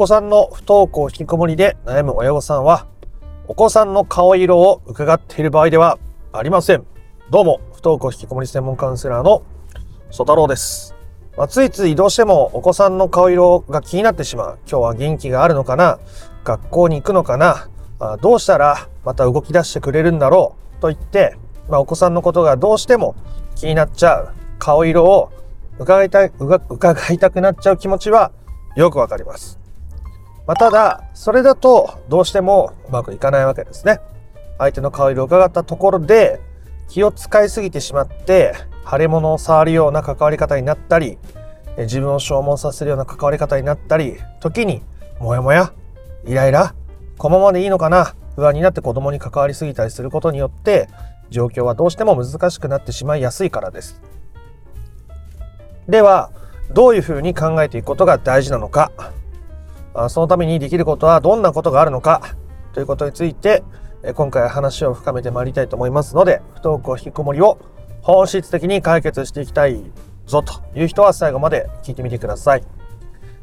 子さんの不登校引きこもりで悩む親御さんは、お子さんの顔色を伺っている場合ではありません。どうも、不登校引きこもり専門カウンセラーの曽太郎です。まあ、ついついどうしてもお子さんの顔色が気になってしまう。今日は元気があるのかな？学校に行くのかな？あどうしたらまた動き出してくれるんだろう？と言って、まあ、お子さんのことがどうしても気になっちゃう顔色を伺いたい、伺いたくなっちゃう気持ちはよくわかります。まあ、ただ、それだとどうしてもうまくいかないわけですね。相手の顔色を伺ったところで気を使いすぎてしまって腫れ物を触るような関わり方になったり自分を消耗させるような関わり方になったり時にモヤモヤイライラこのままでいいのかな不安になって子供に関わりすぎたりすることによって状況はどうしても難しくなってしまいやすいからです。ではどういうふうに考えていくことが大事なのかそのためにできることはどんなことがあるのかということについて今回話を深めてまいりたいと思いますので不登校引きこもりを本質的に解決していきたいぞという人は最後まで聞いてみてください。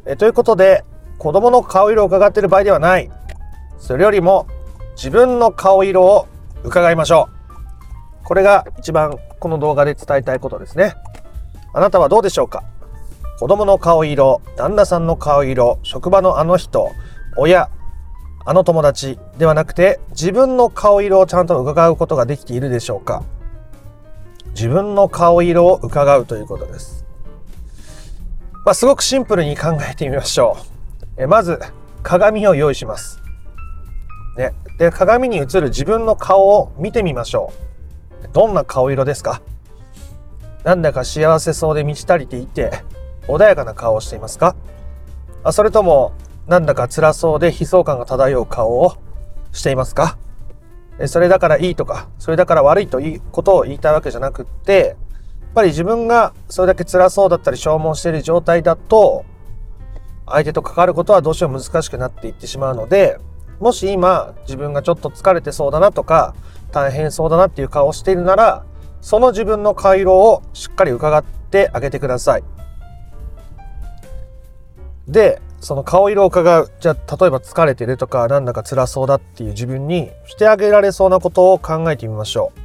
えということで子供の顔色を伺っている場合ではない。それよりも自分の顔色を伺いましょう。これが一番この動画で伝えたいことですね。あなたはどうでしょうか？子供の顔色、旦那さんの顔色、職場のあの人、親、あの友達ではなくて自分の顔色をちゃんと伺うことができているでしょうか自分の顔色を伺うということです。まあ、すごくシンプルに考えてみましょう。えまず、鏡を用意します。ね。で、鏡に映る自分の顔を見てみましょう。どんな顔色ですか？なんだか幸せそうで満ち足りていて、穏やかな顔をしていますか？それとも、なんだか辛そうで悲壮感が漂う顔をしていますか？それだからいいとか、それだから悪いということを言いたいわけじゃなくって、やっぱり自分がそれだけ辛そうだったり消耗している状態だと、相手と関わることはどうしても難しくなっていってしまうので、もし今自分がちょっと疲れてそうだなとか、大変そうだなっていう顔をしているなら、その自分の顔色をしっかり伺ってあげてください。で、その顔色を伺う。じゃあ、例えば疲れてるとか、なんだか辛そうだっていう自分にしてあげられそうなことを考えてみましょう。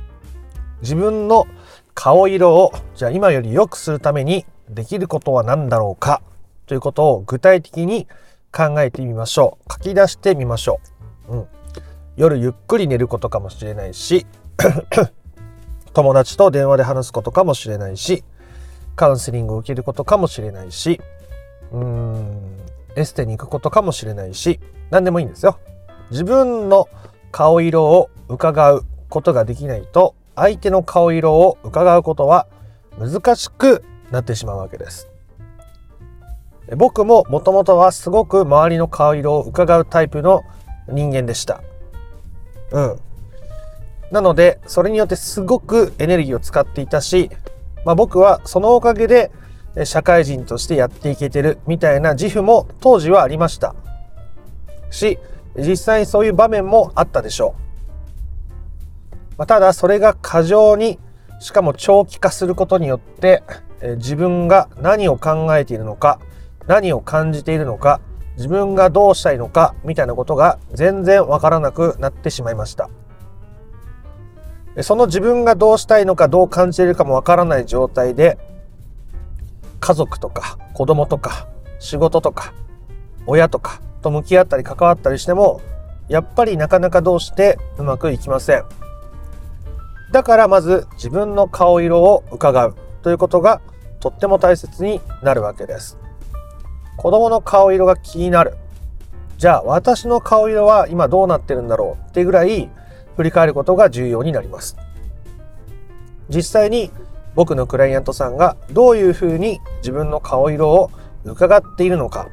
自分の顔色を、じゃあ今より良くするためにできることは何だろうかということを具体的に考えてみましょう。書き出してみましょう。うん。夜ゆっくり寝ることかもしれないし、友達と電話で話すことかもしれないし、カウンセリングを受けることかもしれないし、うん、エステに行くことかもしれないし、何でもいいんですよ。自分の顔色を伺うことができないと、相手の顔色を伺うことは難しくなってしまうわけです。僕ももともとはすごく周りの顔色を伺うタイプの人間でした。うん。なので、それによってすごくエネルギーを使っていたし、まあ、僕はそのおかげで社会人としてやっていけてるみたいな自負も当時はありました。し実際そういう場面もあったでしょう、まあ、ただそれが過剰にしかも長期化することによって自分が何を考えているのか何を感じているのか自分がどうしたいのかみたいなことが全然わからなくなってしまいました。その自分がどうしたいのかどう感じているかもわからない状態で家族とか子供とか仕事とか親とかと向き合ったり関わったりしてもやっぱりなかなかどうしてうまくいきません。だからまず自分の顔色を伺うということがとっても大切になるわけです。子供の顔色が気になる。じゃあ私の顔色は今どうなってるんだろう？ってぐらい振り返ることが重要になります。実際に僕のクライアントさんがどういうふうに自分の顔色を伺っているのか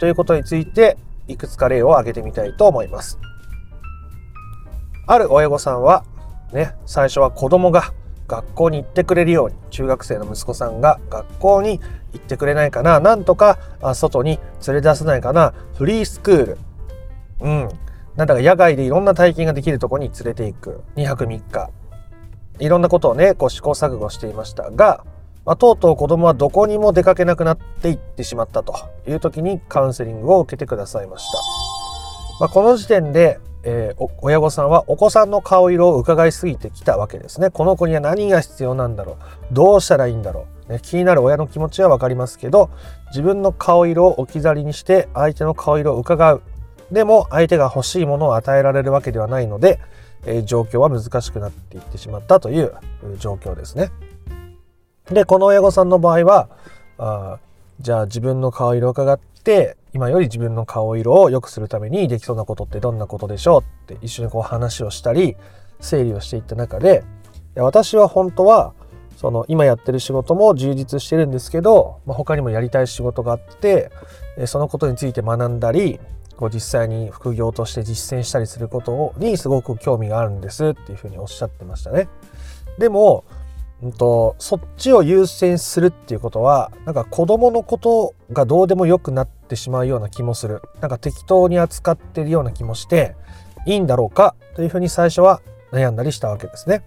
ということについていくつか例を挙げてみたいと思います。ある親御さんはね、最初は子供が学校に行ってくれるように中学生の息子さんが学校に行ってくれないかななんとか外に連れ出せないかなフリースクール。うん。なんだか野外でいろんな体験ができるとこに連れていく。2泊3日。いろんなことをね、こう試行錯誤していましたが、まあ、とうとう子供はどこにも出かけなくなっていってしまったという時にカウンセリングを受けてくださいました。まあ、この時点で、えー、親御さんはお子さんの顔色を伺いすぎてきたわけですね。この子には何が必要なんだろうどうしたらいいんだろう、ね、気になる親の気持ちは分かりますけど自分の顔色を置き去りにして相手の顔色を伺う。でも相手が欲しいものを与えられるわけではないので、え、状況は難しくなっていってしまったという状況ですね。で、この親御さんの場合は、あじゃあ自分の顔色を伺って、今より自分の顔色を良くするためにできそうなことってどんなことでしょうって一緒にこう話をしたり、整理をしていった中で、私は本当は、その今やってる仕事も充実してるんですけど、まあ、他にもやりたい仕事があって、そのことについて学んだり、こう実際に副業として実践したりすることにすごく興味があるんですっていうふうにおっしゃってましたね。でも、うんと、そっちを優先するっていうことはなんか子供のことがどうでもよくなってしまうような気もするなんか適当に扱ってるような気もしていいんだろうかというふうに最初は悩んだりしたわけですね。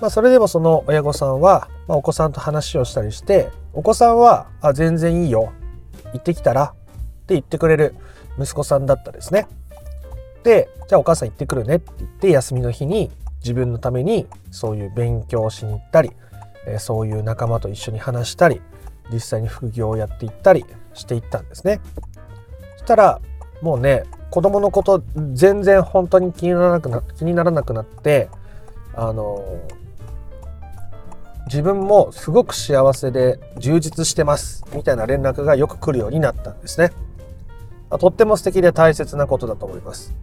まあ、それでもその親御さんは、まあ、お子さんと話をしたりしてお子さんは「あ全然いいよ行ってきたら」って言ってくれる息子さんだったですね。でじゃあお母さん行ってくるねって言って休みの日に自分のためにそういう勉強をしに行ったり、えそういう仲間と一緒に話したり実際に副業をやっていったりしていったんですね。そしたらもうね子供のこと全然本当に気にならなくな気にならなくなってあの自分もすごく幸せで充実してますみたいな連絡がよく来るようになったんですね。とっても素敵で大切なことだと思います。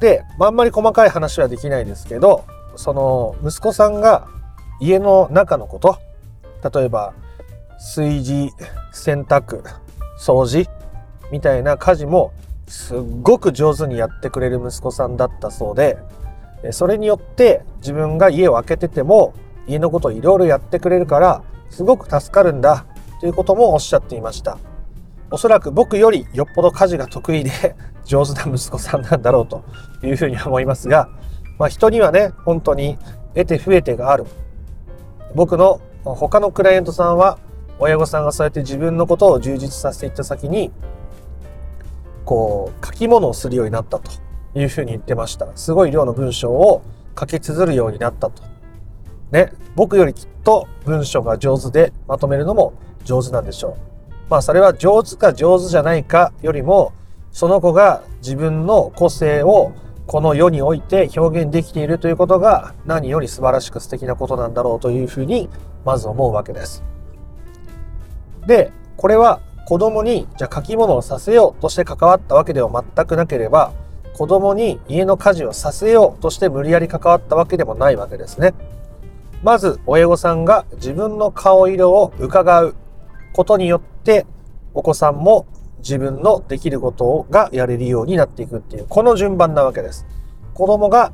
で、あ、あんまり細かい話はできないですけど、その息子さんが家の中のこと、例えば炊事、洗濯、掃除みたいな家事もすっごく上手にやってくれる息子さんだったそうで、それによって自分が家を空けてても家のことをいろいろやってくれるからすごく助かるんだということもおっしゃっていました。おそらく僕よりよっぽど家事が得意で 上手な息子さんなんだろうというふうに思いますが、まあ、人にはね本当に得て増えてがある。僕の他のクライアントさんは親御さんがそうやって自分のことを充実させていった先にこう書き物をするようになったというふうに言ってました。すごい量の文章を書き綴るようになったと。ね僕よりきっと文章が上手でまとめるのも上手なんでしょう。まあそれは上手か上手じゃないかよりもその子が自分の個性をこの世において表現できているということが何より素晴らしく素敵なことなんだろうというふうにまず思うわけです。で、これは子供にじゃあ書き物をさせようとして関わったわけでは全くなければ子供に家の家事をさせようとして無理やり関わったわけでもないわけですね。まず親御さんが自分の顔色を伺うことによってお子さんも自分のできることがやれるようになっていくっていう、この順番なわけです。子供が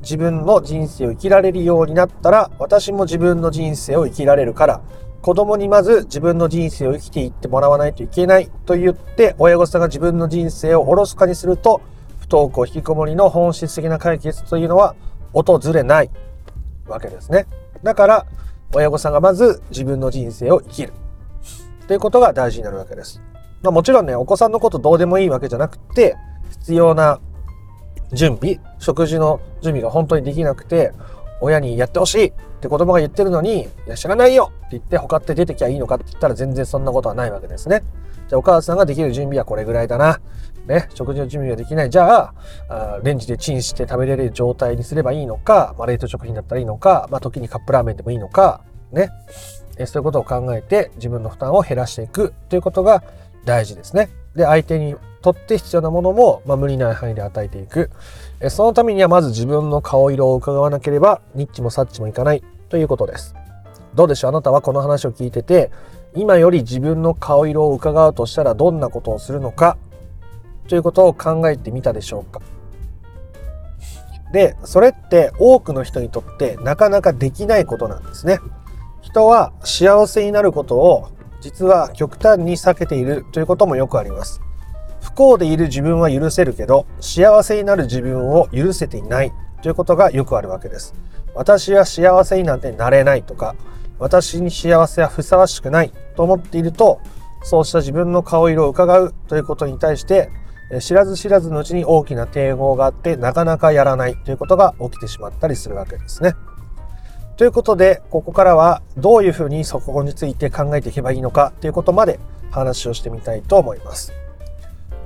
自分の人生を生きられるようになったら、私も自分の人生を生きられるから、子供にまず自分の人生を生きていってもらわないといけないと言って、親御さんが自分の人生をおろそかにすると、不登校引きこもりの本質的な解決というのは訪れないわけですね。だから、親御さんがまず自分の人生を生きるということが大事になるわけです。まあ、もちろんね、お子さんのことどうでもいいわけじゃなくて、必要な準備、食事の準備が本当にできなくて、親にやってほしいって子供が言ってるのに、いや、知らないよって言って他って出てきゃいいのかって言ったら全然そんなことはないわけですね。じゃあお母さんができる準備はこれぐらいだな。ね、食事の準備ができない。じゃあ、あレンジでチンして食べれる状態にすればいいのか、まあ、冷凍食品だったらいいのか、まあ、時にカップラーメンでもいいのか、ね。そういうことを考えて自分の負担を減らしていくということが大事ですね。で、相手にとって必要なものも、まあ、無理ない範囲で与えていく。えそのためにはまず自分の顔色を伺わなければ、ニッチもサッチもいかないということです。どうでしょう？あなたはこの話を聞いてて、今より自分の顔色を伺うとしたらどんなことをするのか？ということを考えてみたでしょうか？で、それって多くの人にとってなかなかできないことなんですね。人は幸せになることを実は極端に避けているということもよくあります。不幸でいる自分は許せるけど、幸せになる自分を許せていないということがよくあるわけです。私は幸せになんてなれないとか、私に幸せはふさわしくないと思っていると、そうした自分の顔色を伺うということに対して、知らず知らずのうちに大きな抵抗があって、なかなかやらないということが起きてしまったりするわけですね。ということで、ここからはどういうふうにそこについて考えていけばいいのかということまで話をしてみたいと思います。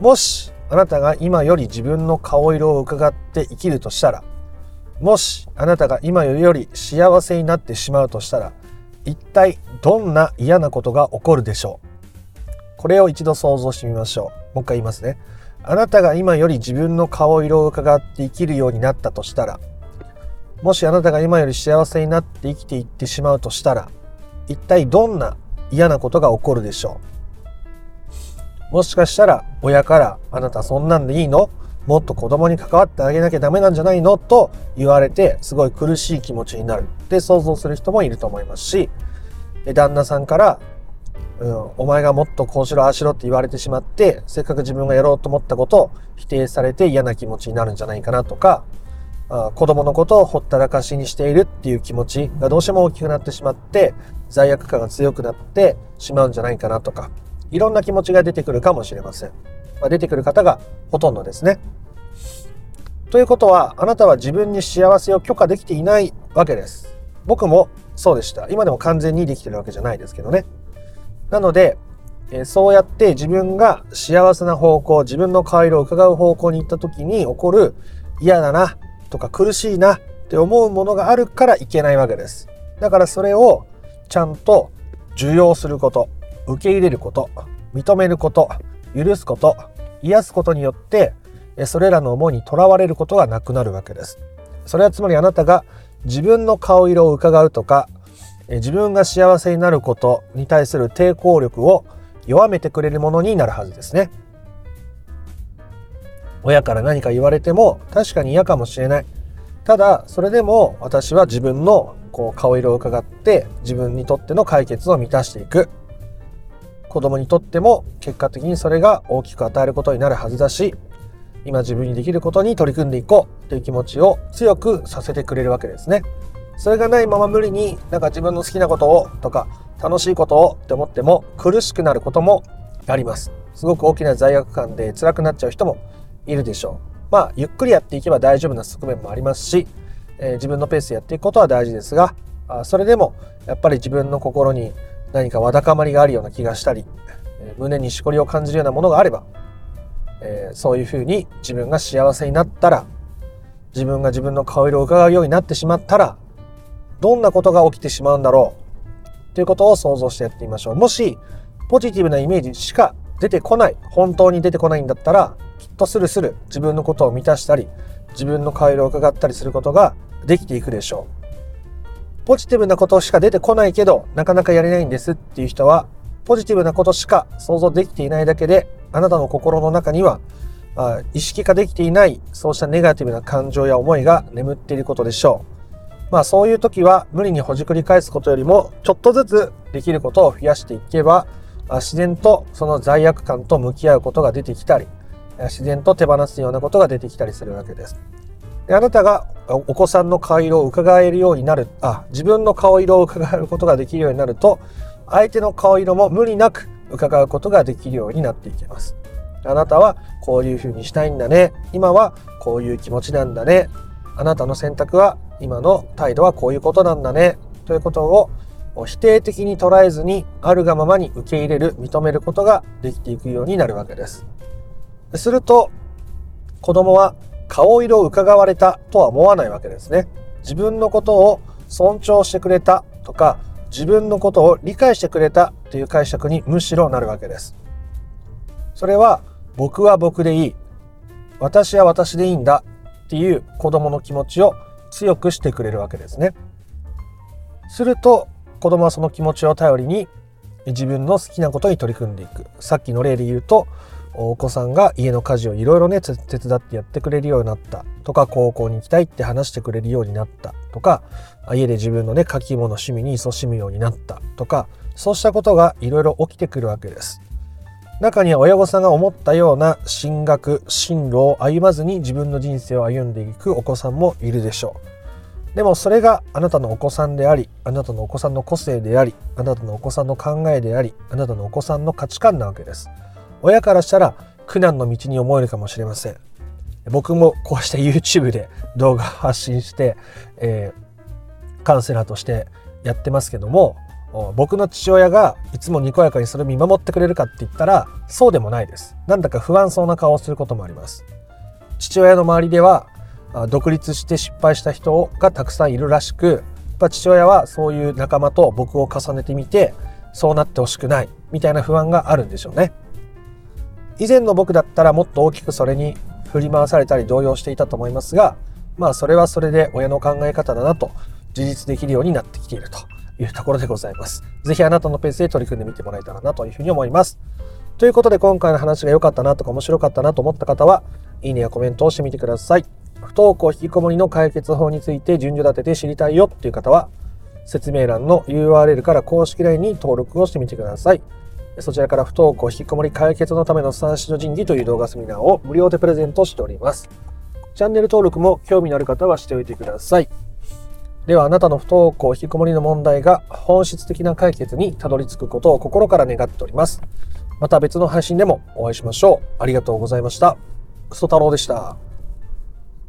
もし、あなたが今より自分の顔色を伺って生きるとしたら、もしあなたが今より幸せになってしまうとしたら、一体どんな嫌なことが起こるでしょう？これを一度想像してみましょう。もう一回言いますね。あなたが今より自分の顔色を伺って生きるようになったとしたら、もしあなたが今より幸せになって生きていってしまうとしたら、一体どんな嫌なことが起こるでしょう？もしかしたら親からあなたそんなんでいいの？もっと子供に関わってあげなきゃダメなんじゃないの？と言われてすごい苦しい気持ちになる。って想像する人もいると思いますし旦那さんから、うん、お前がもっとこうしろああしろって言われてしまってせっかく自分がやろうと思ったことを否定されて嫌な気持ちになるんじゃないかなとか子供のことをほったらかしにしているっていう気持ちがどうしても大きくなってしまって罪悪感が強くなってしまうんじゃないかなとかいろんな気持ちが出てくるかもしれません。まあ、出てくる方がほとんどですね。ということは、あなたは自分に幸せを許可できていないわけです。僕もそうでした。今でも完全にできてるわけじゃないですけどね。なので、えそうやって自分が幸せな方向、自分の顔色を伺う方向に行った時に起こる嫌だなとか苦しいなって思うものがあるからいけないわけです。だからそれをちゃんと受容すること、受け入れること、認めること、許すこと、癒すことによってそれらの思いにとらわれることがなくなるわけですそれはつまりあなたが自分の顔色を伺うとか自分が幸せになることに対する抵抗力を弱めてくれるものになるはずですね親から何か言われても確かに嫌かもしれないただそれでも私は自分のこう顔色を伺って自分にとっての解決を満たしていく子供にとっても結果的にそれが大きく与えることになるはずだし今自分にできることに取り組んでいこうという気持ちを強くさせてくれるわけですね。それがないまま無理になんか自分の好きなことをとか楽しいことをって思っても苦しくなることもあります。すごく大きな罪悪感で辛くなっちゃう人もいるでしょう。まあゆっくりやっていけば大丈夫な側面もありますし、えー、自分のペースでやっていくことは大事ですがあそれでもやっぱり自分の心に何かわだかまりがあるような気がしたり、え胸にしこりを感じるようなものがあれば、えー、そういうふうに自分が幸せになったら、自分が自分の顔色を伺うようになってしまったら、どんなことが起きてしまうんだろうということを想像してやってみましょう。もし、ポジティブなイメージしか出てこない、本当に出てこないんだったら、きっとするする自分のことを満たしたり、自分の顔色を伺ったりすることができていくでしょう。ポジティブなことしか出てこないけど、なかなかやれないんですっていう人は、ポジティブなことしか想像できていないだけで、あなたの心の中には、あ意識化できていない、そうしたネガティブな感情や思いが眠っていることでしょう。まあそういう時は無理にほじくり返すことよりも、ちょっとずつできることを増やしていけば、自然とその罪悪感と向き合うことが出てきたり、自然と手放すようなことが出てきたりするわけです。であなたがお子さんの顔色を伺えるようになるあ自分の顔色を伺えることができるようになると相手の顔色も無理なく伺うことができるようになっていきます。あなたはこういうふうにしたいんだね。今はこういう気持ちなんだね。あなたの選択は今の態度はこういうことなんだね。ということを否定的に捉えずにあるがままに受け入れる認めることができていくようになるわけです。すると子供は顔色を伺われたとは思わないわけですね。自分のことを尊重してくれたとか、自分のことを理解してくれたという解釈にむしろなるわけです。それは僕は僕でいい。私は私でいいんだっていう子供の気持ちを強くしてくれるわけですね。すると子供はその気持ちを頼りに自分の好きなことに取り組んでいく。さっきの例で言うとお子さんが家の家事をいろいろね手伝ってやってくれるようになった。とか高校に行きたいって話してくれるようになった。とか家で自分のね書き物趣味に勤しむようになった。とかそうしたことがいろいろ起きてくるわけです。中には親御さんが思ったような進学進路を歩まずに自分の人生を歩んでいくお子さんもいるでしょう。でもそれがあなたのお子さんであり、あなたのお子さんの個性であり、あなたのお子さんの考えであり、あなたのお子さんの価値観なわけです。親からしたら苦難の道に思えるかもしれません。僕もこうして YouTube で動画発信して、えー、カウンセラーとしてやってますけども、僕の父親がいつもにこやかにそれを見守ってくれるかって言ったらそうでもないです。なんだか不安そうな顔をすることもあります。父親の周りでは独立して失敗した人がたくさんいるらしくやっぱ父親はそういう仲間と僕を重ねてみてそうなってほしくないみたいな不安があるんでしょうね以前の僕だったらもっと大きくそれに振り回されたり動揺していたと思いますがまあそれはそれで親の考え方だなと自立できるようになってきているというところでございます。ぜひあなたのペースで取り組んでみてもらえたらなというふうに思います。ということで今回の話が良かったなとか面白かったなと思った方は、いいねやコメントをしてみてください。不登校引きこもりの解決法について順序立てて知りたいよっていう方は、説明欄の URL から公式 LINE に登録をしてみてください。そちらから不登校引きこもり解決のための三種の神器という動画セミナーを無料でプレゼントしております。チャンネル登録も興味のある方はしておいてください。ではあなたの不登校引きこもりの問題が本質的な解決にたどり着くことを心から願っております。また別の配信でもお会いしましょう。ありがとうございました。クソ太郎でした。